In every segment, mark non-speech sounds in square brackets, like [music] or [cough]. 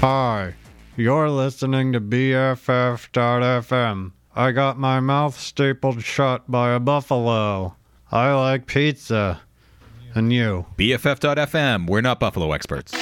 Hi, you're listening to BFF.FM. I got my mouth stapled shut by a buffalo. I like pizza. And you? BFF.FM. We're not Buffalo experts.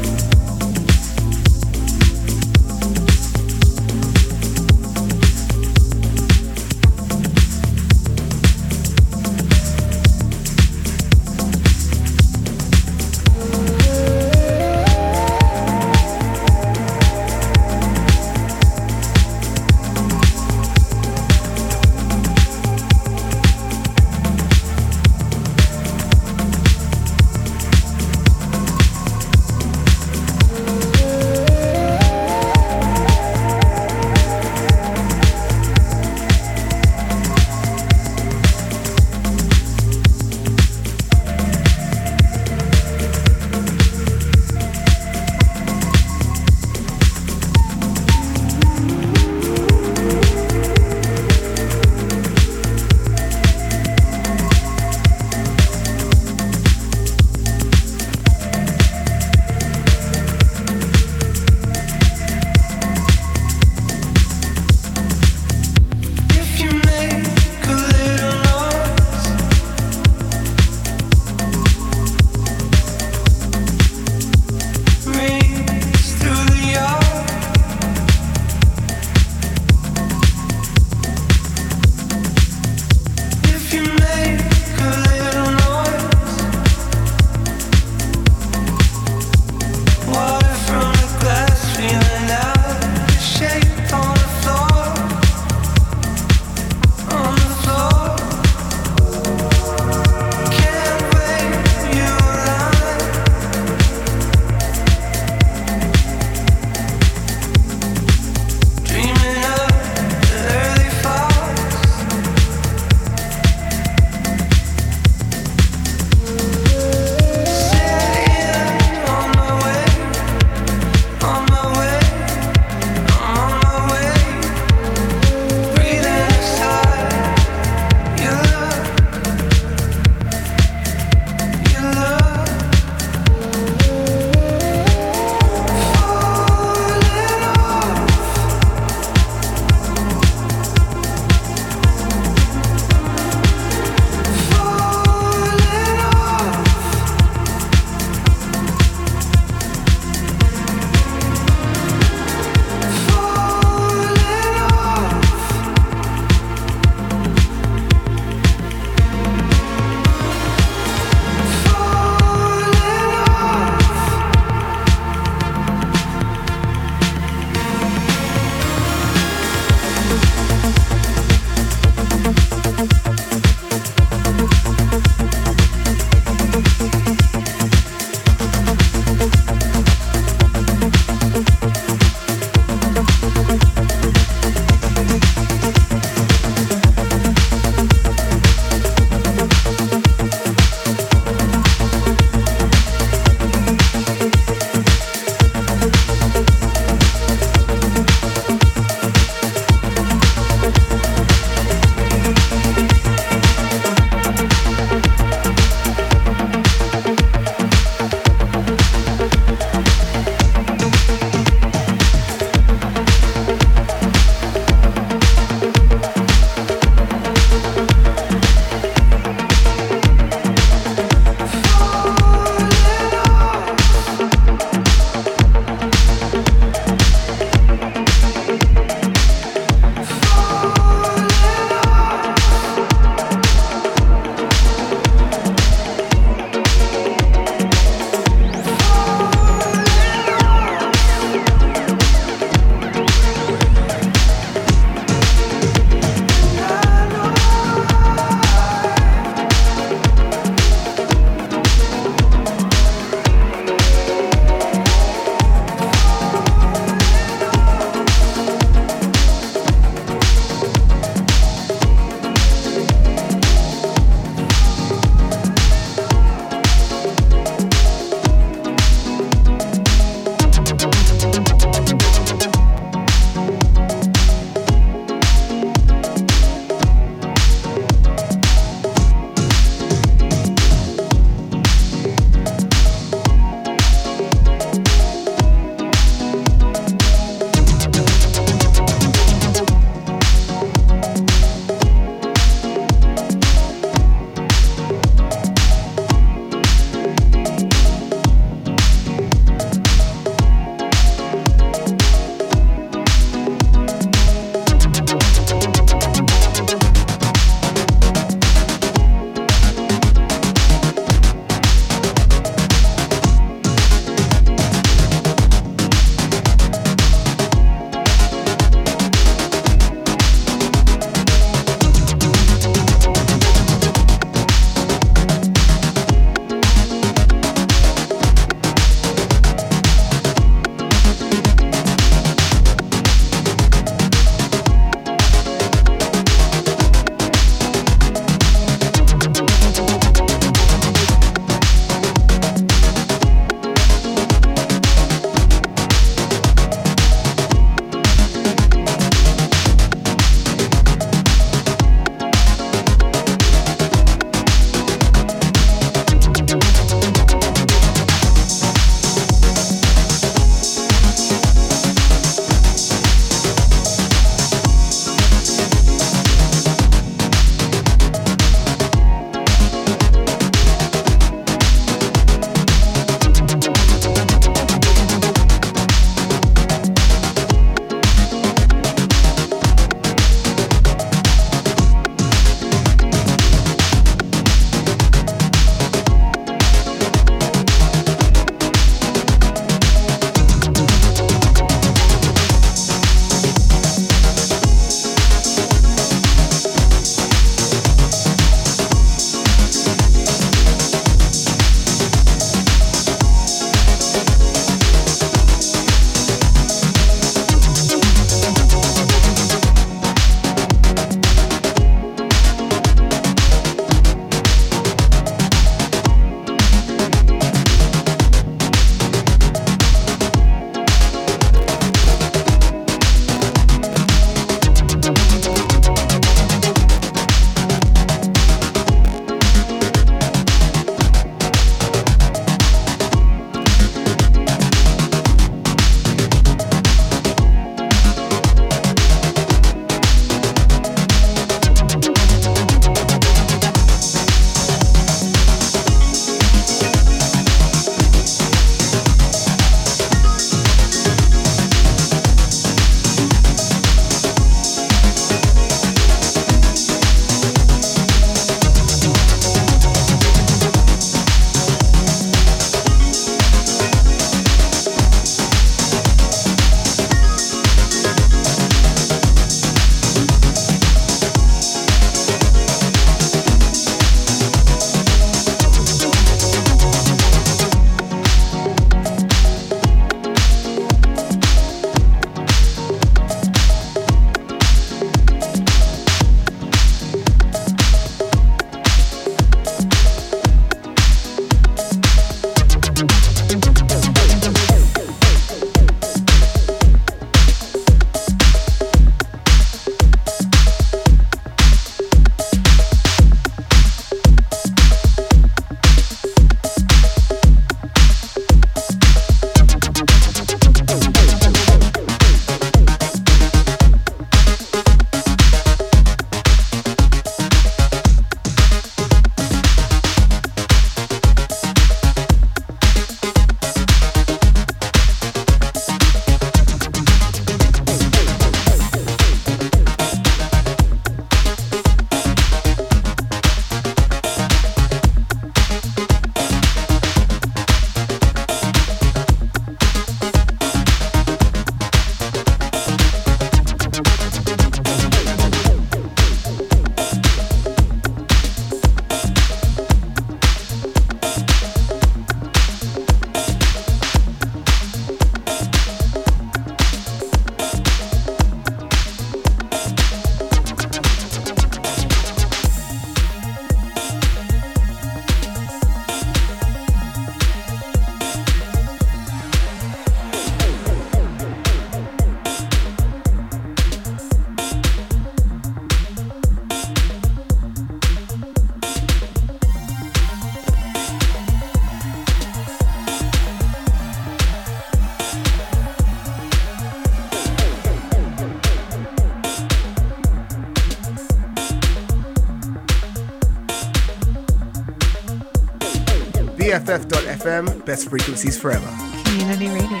BFF.FM, best frequencies forever. Community radio.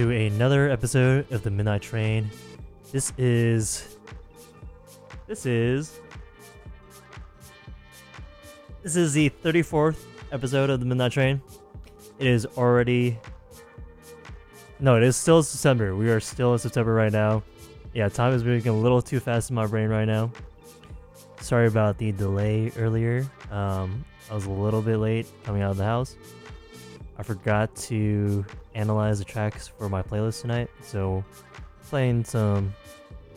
To another episode of the Midnight Train. This is. This is. This is the 34th episode of the Midnight Train. It is already. No, it is still September. We are still in September right now. Yeah, time is moving a little too fast in my brain right now. Sorry about the delay earlier. Um, I was a little bit late coming out of the house. I forgot to analyze the tracks for my playlist tonight, so playing some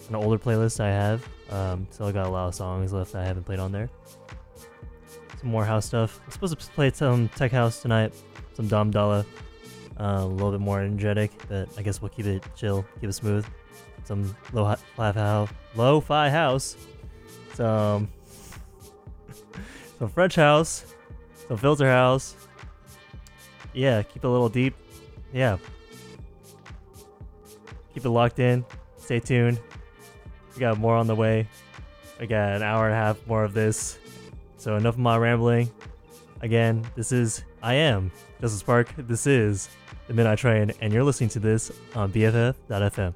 an older playlist I have. Um, still got a lot of songs left I haven't played on there. Some more house stuff. I'm supposed to play some tech house tonight, some Dom Dolla, uh, a little bit more energetic, but I guess we'll keep it chill, keep it smooth. Some low fi low fi house, some [laughs] some French house, some filter house. Yeah, keep it a little deep. Yeah. Keep it locked in. Stay tuned. We got more on the way. We got an hour and a half more of this. So enough of my rambling. Again, this is I am Justin Spark. This is the Midnight Train, and you're listening to this on BFF.fm.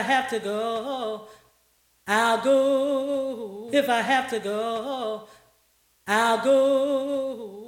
I have to go, I'll go. If I have to go, I'll go.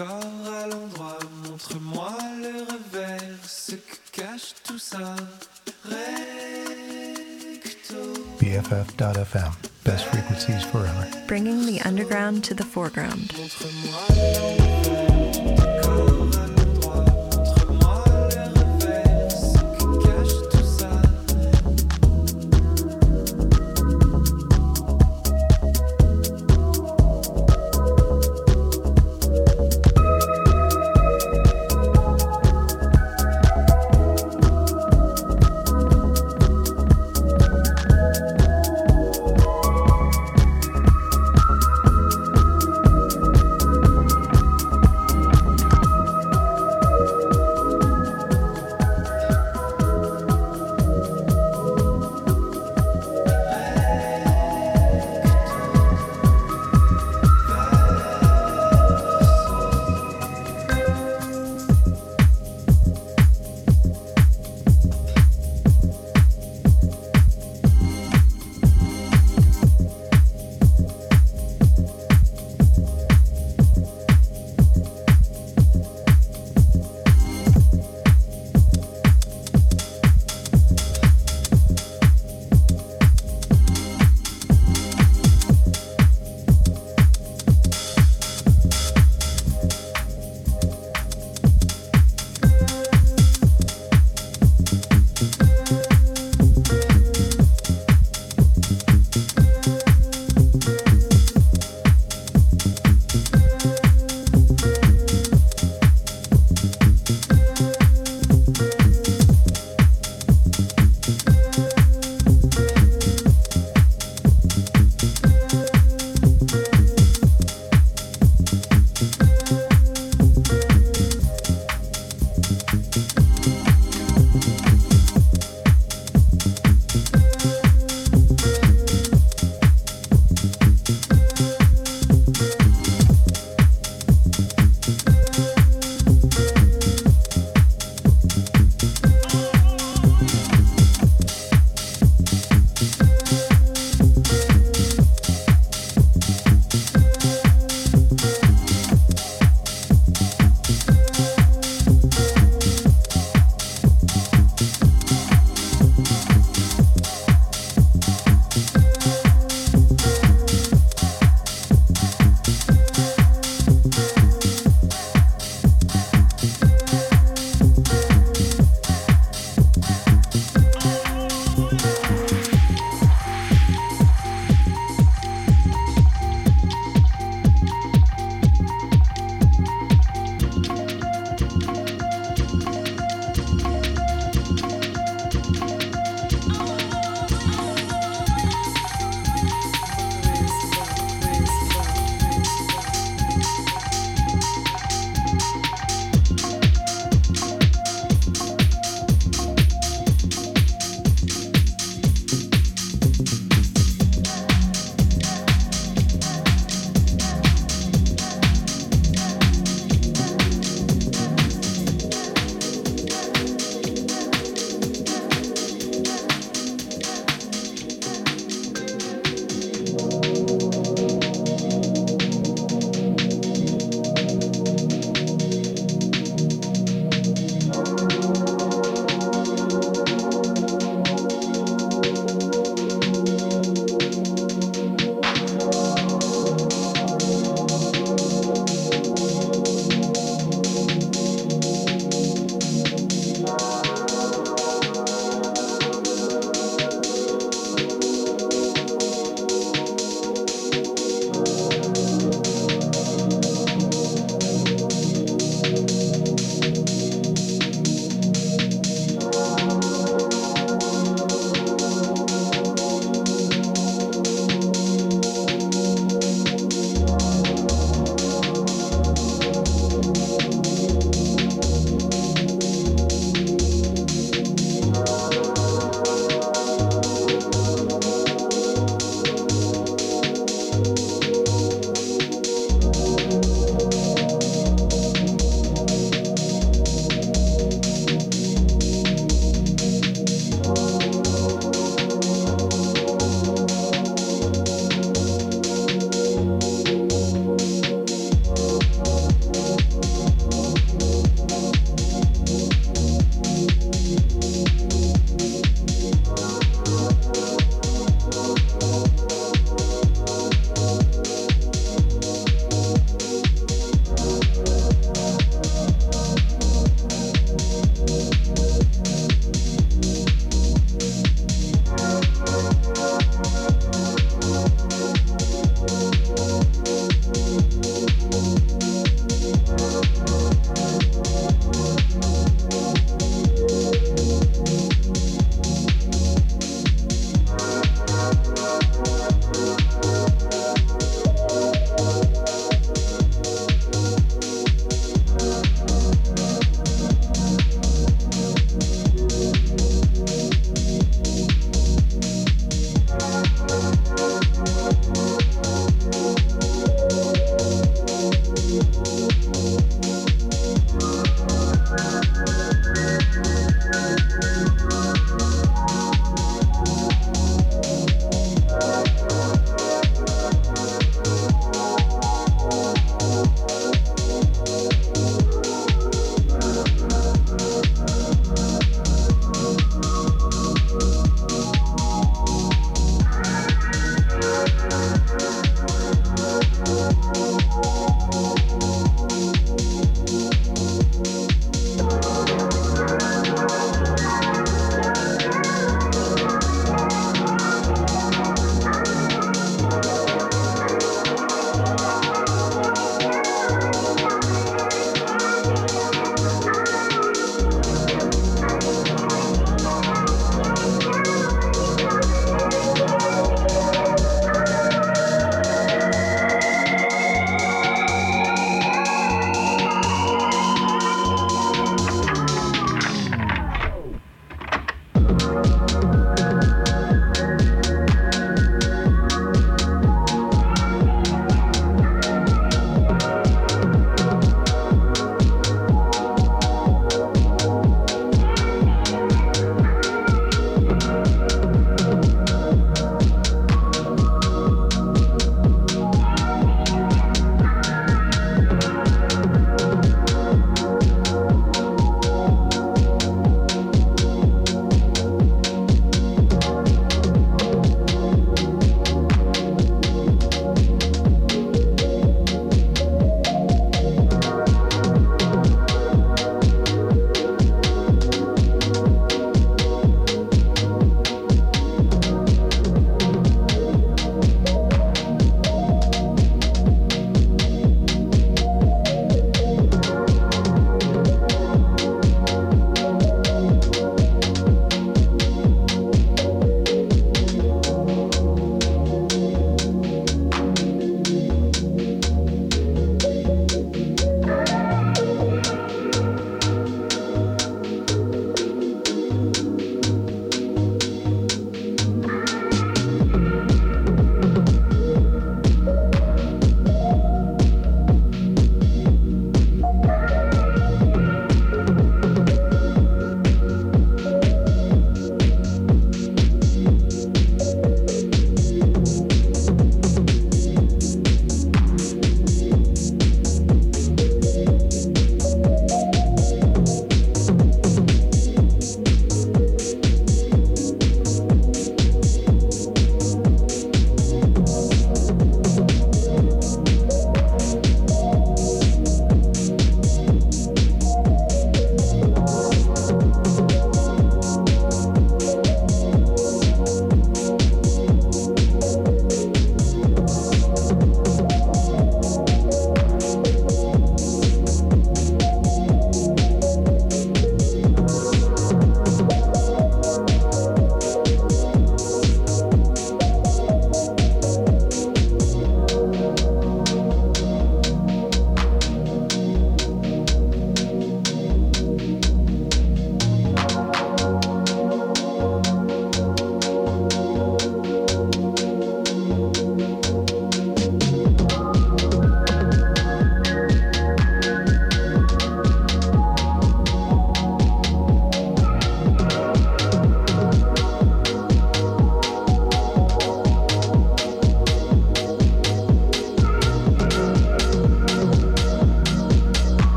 À l'endroit, montre-moi le revers, ce que cache tout ça. Recto. BFF.FM. Best frequencies forever. bringing the underground to the foreground.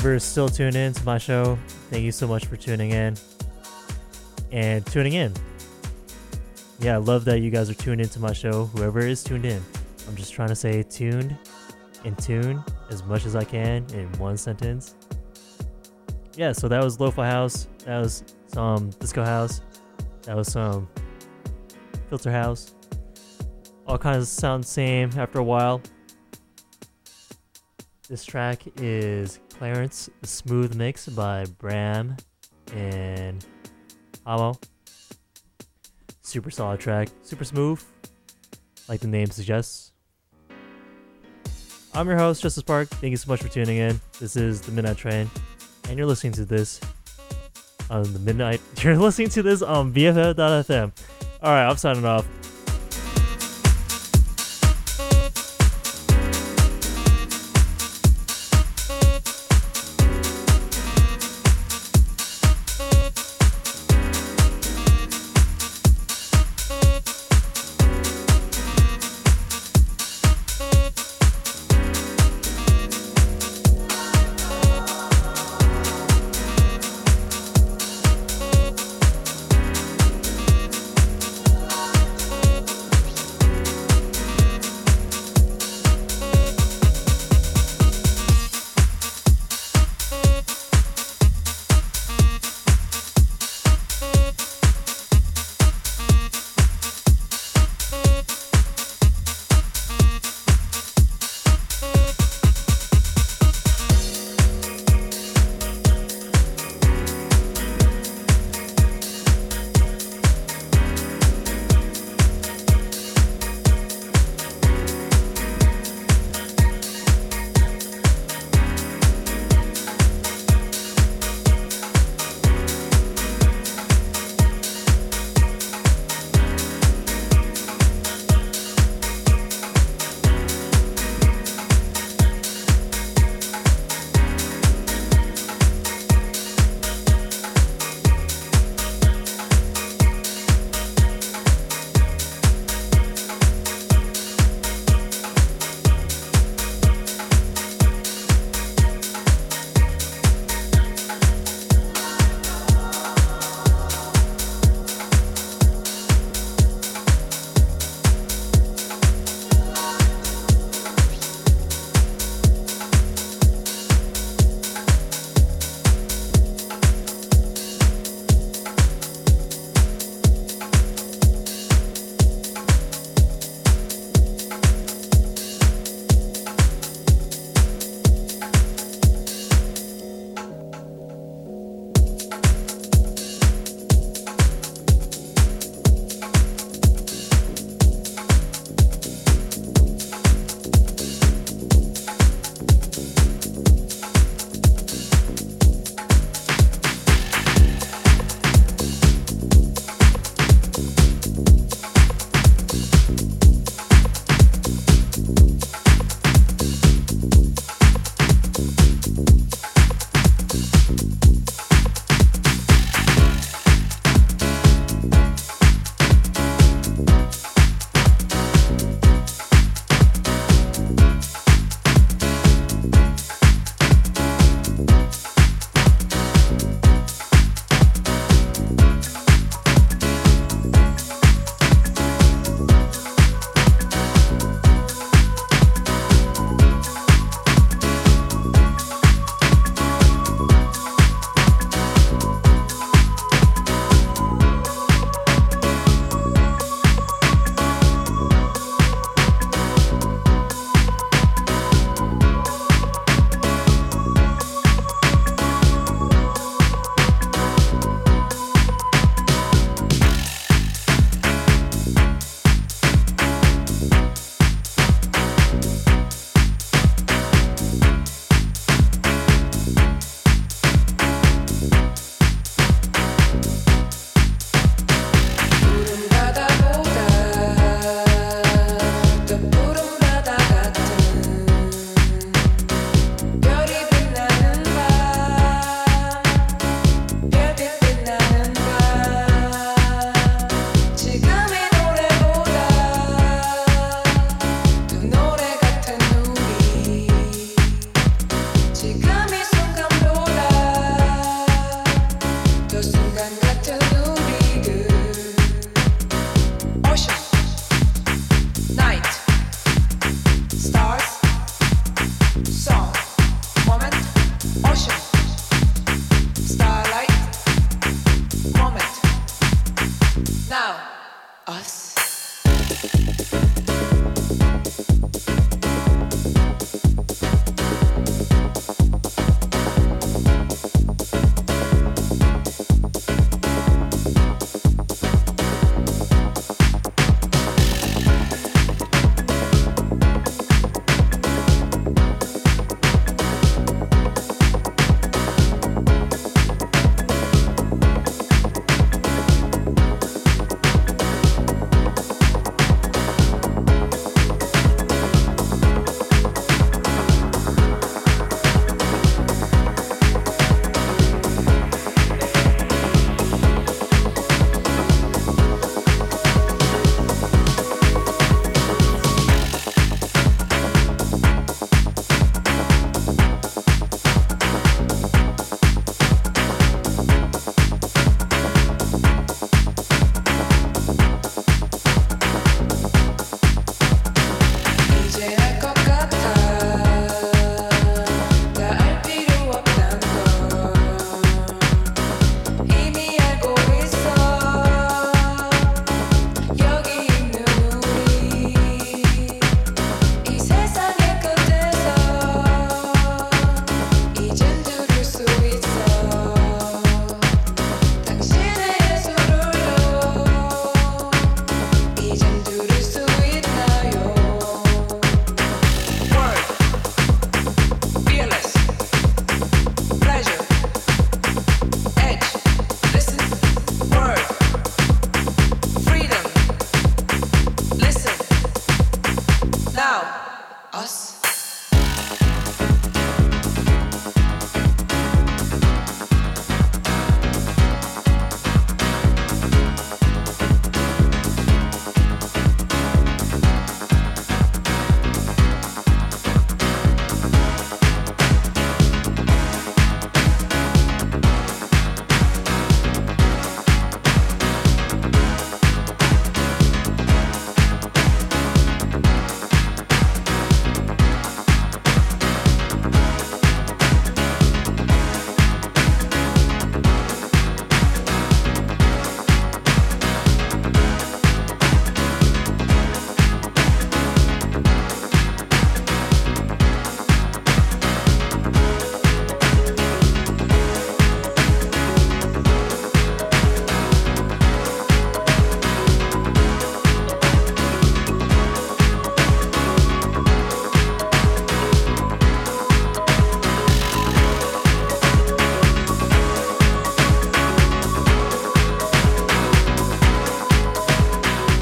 Whoever is still tuned in to my show, thank you so much for tuning in and tuning in. Yeah, I love that you guys are tuned into my show. Whoever is tuned in, I'm just trying to say tuned and tune as much as I can in one sentence. Yeah, so that was Lo-Fi House. That was some Disco House. That was some Filter House. All kinds of sound same after a while. This track is Clarence Smooth Mix by Brame and Hamo. Super solid track, super smooth, like the name suggests. I'm your host, Justice Park. Thank you so much for tuning in. This is the Midnight Train, and you're listening to this on the midnight. [laughs] You're listening to this on BFF.fm. All right, I'm signing off.